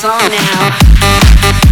song now.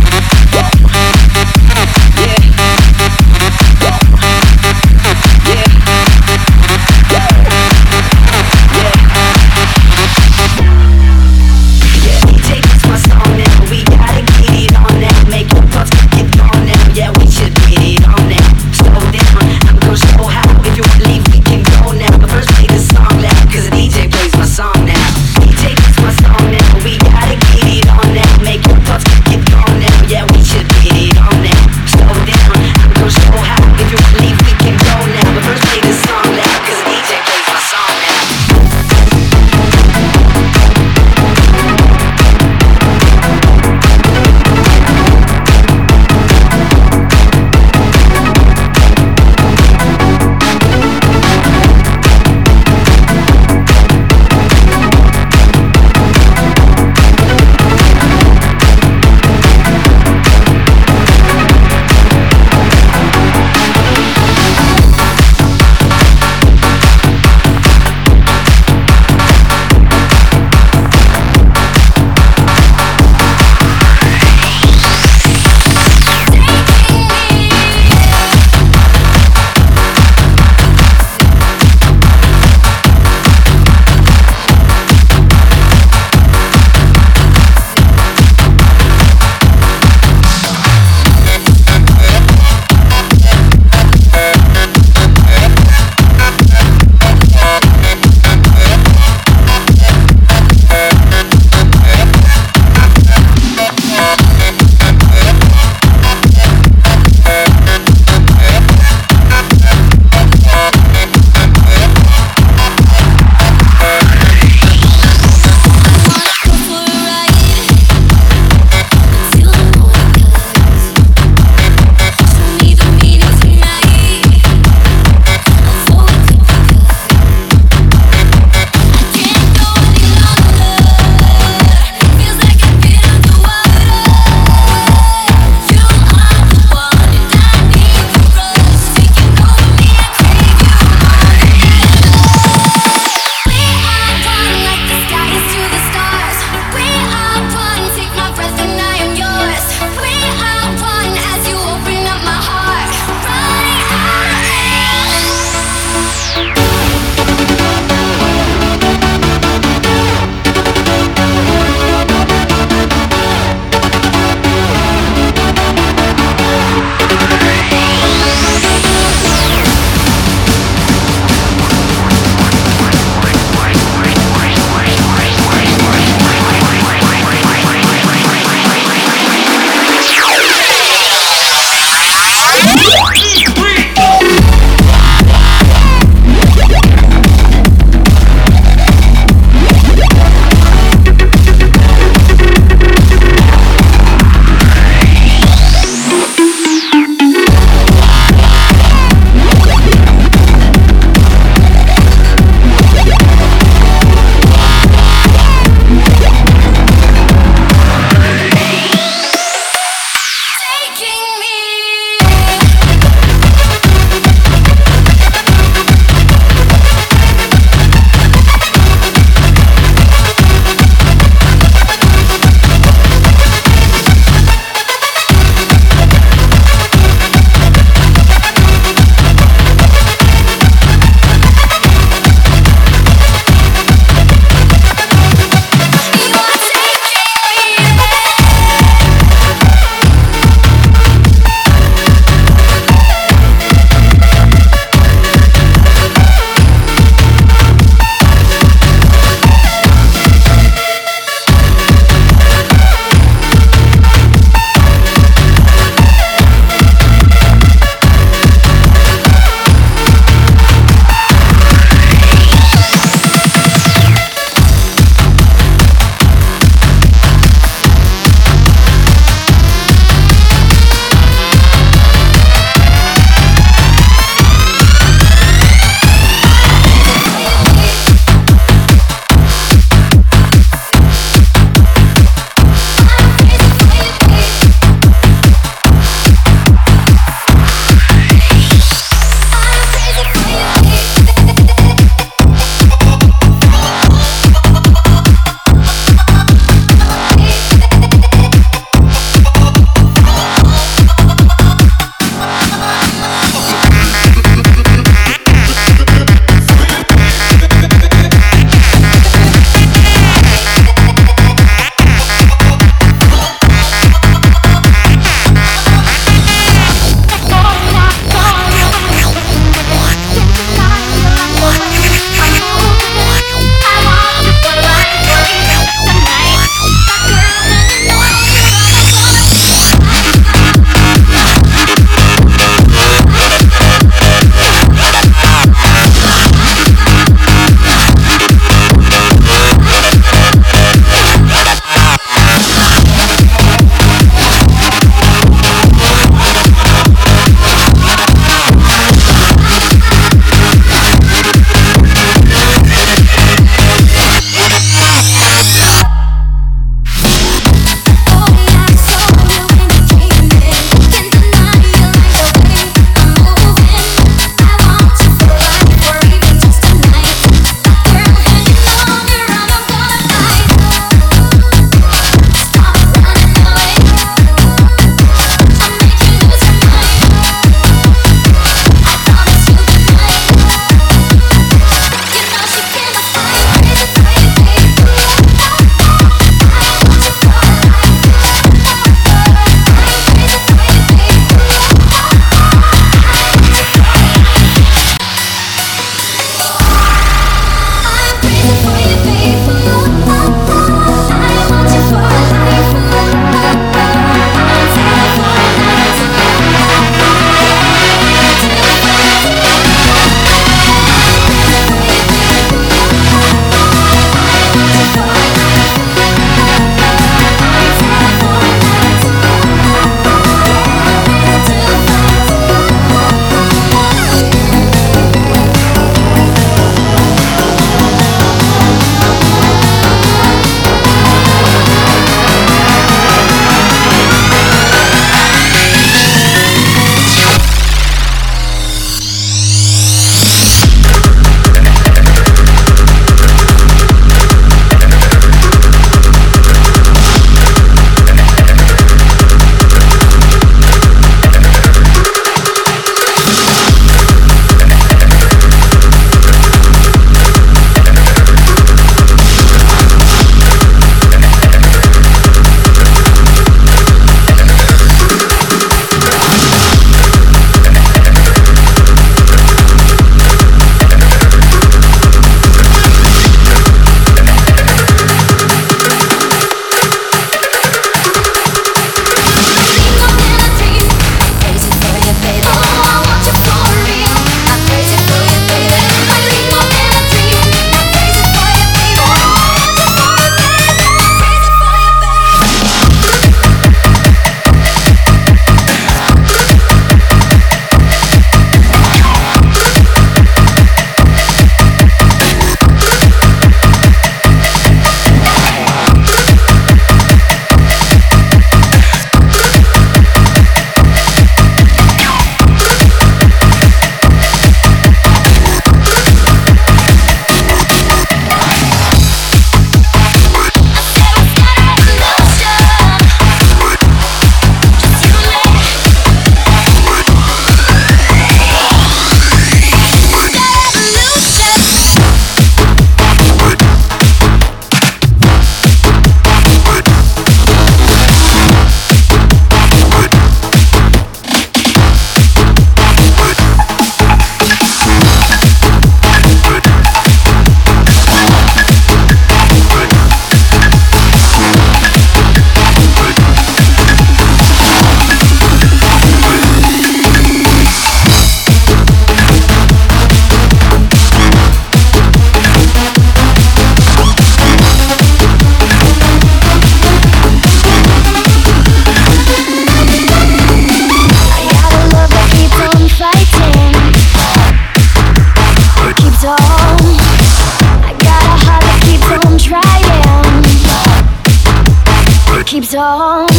Keeps on.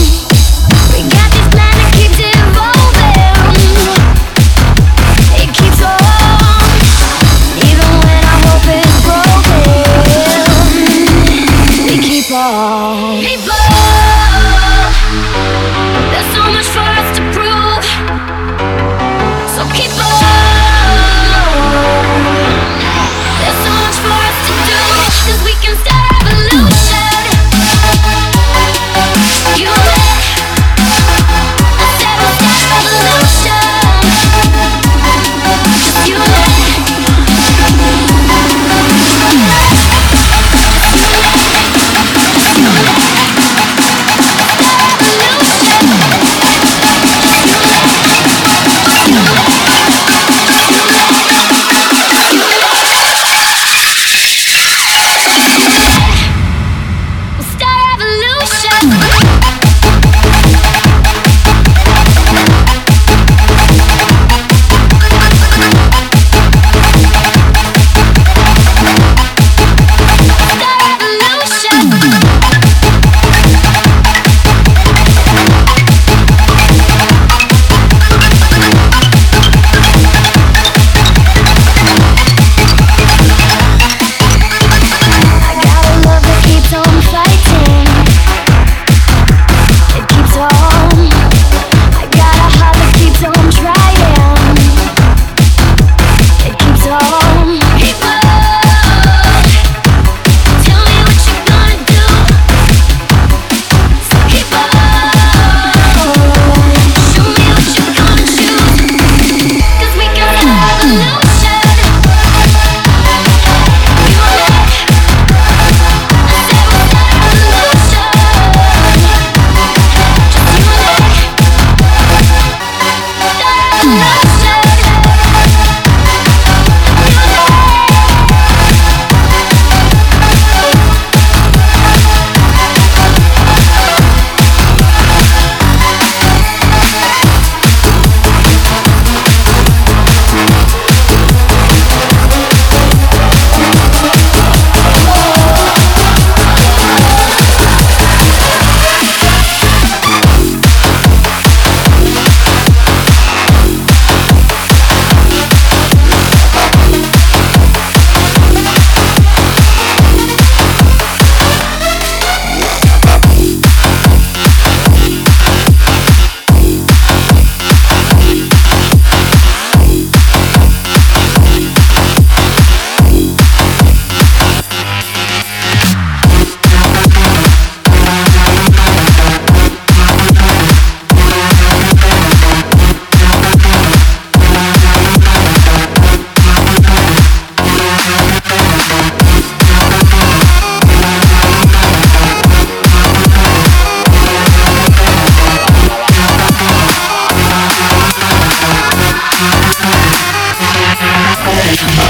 Hey.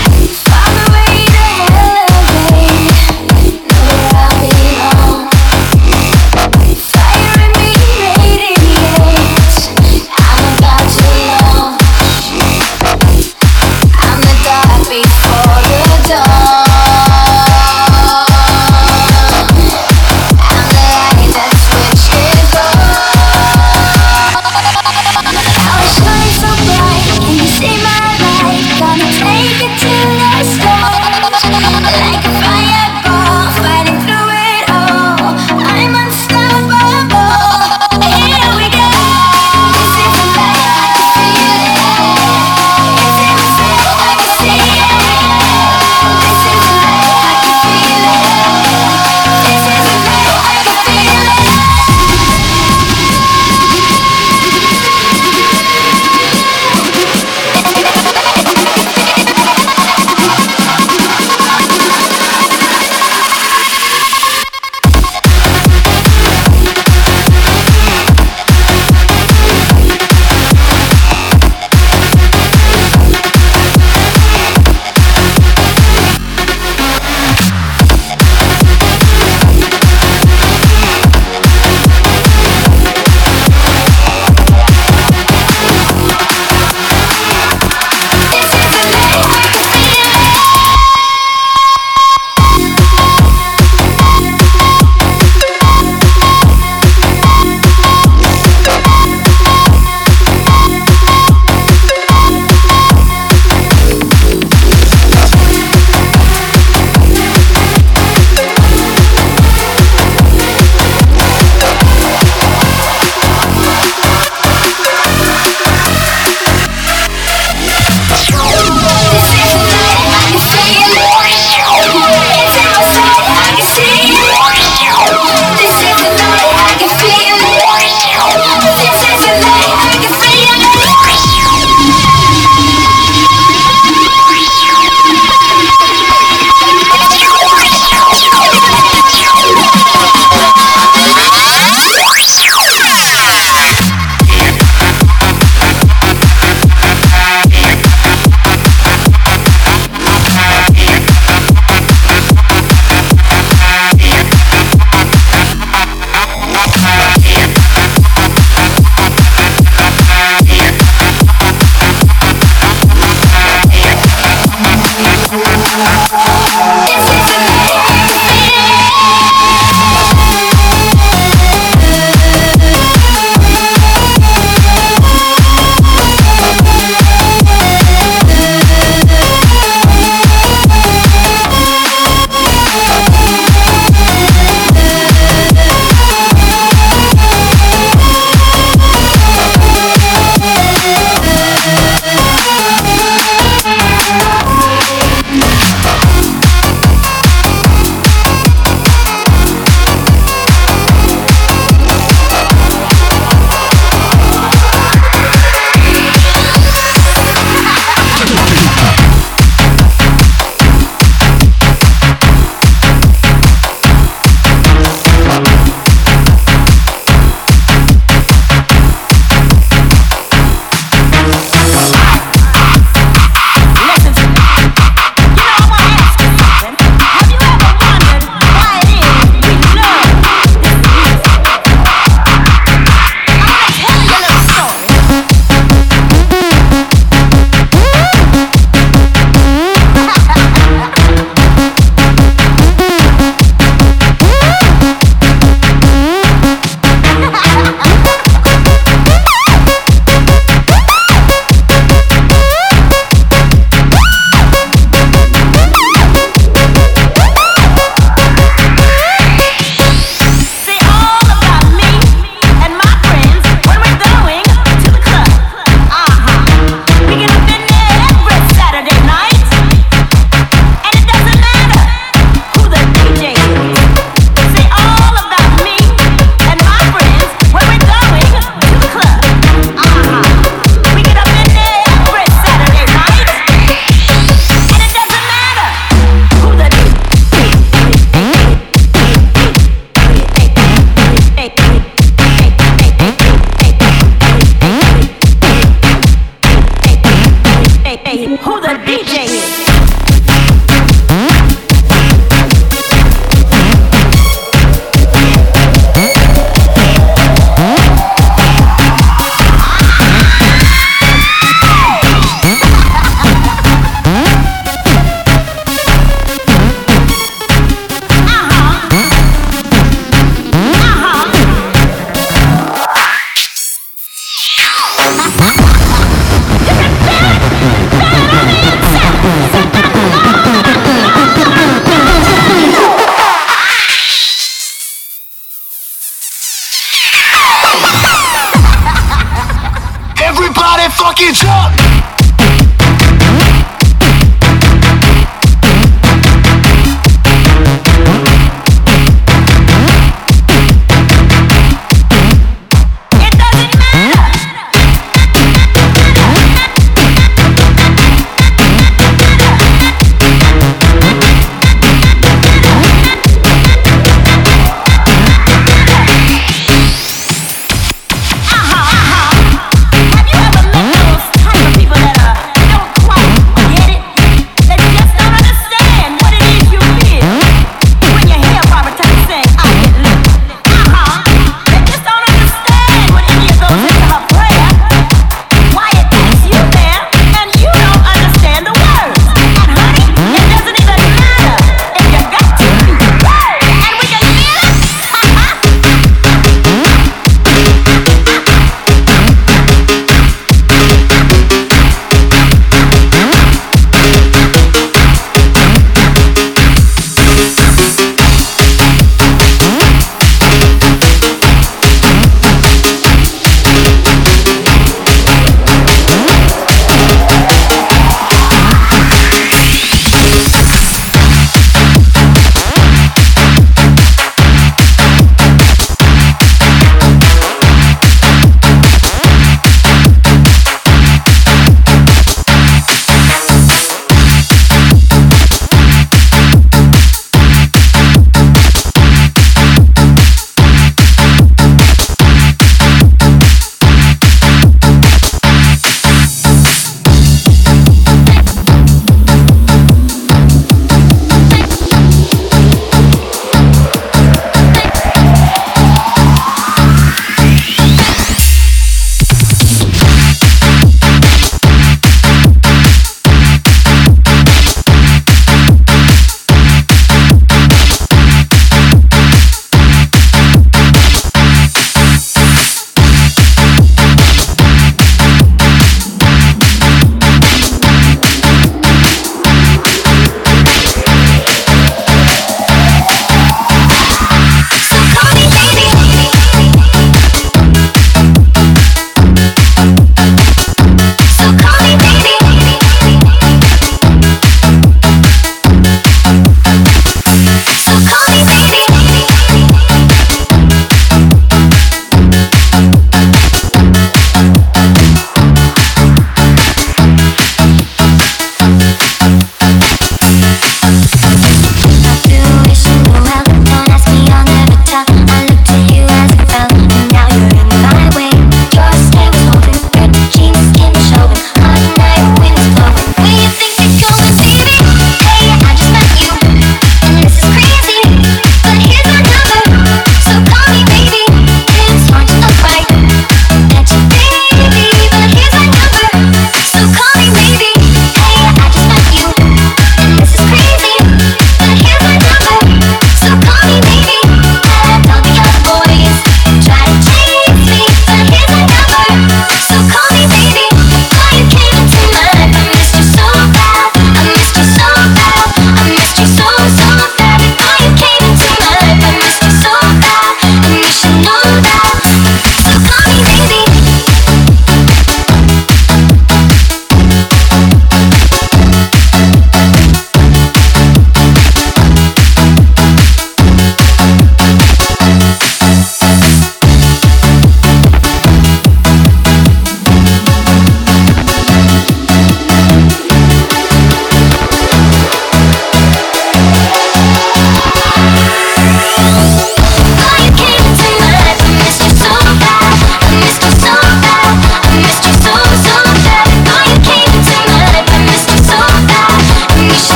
Everybody fucking jump!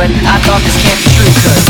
But I thought this can't be true, cause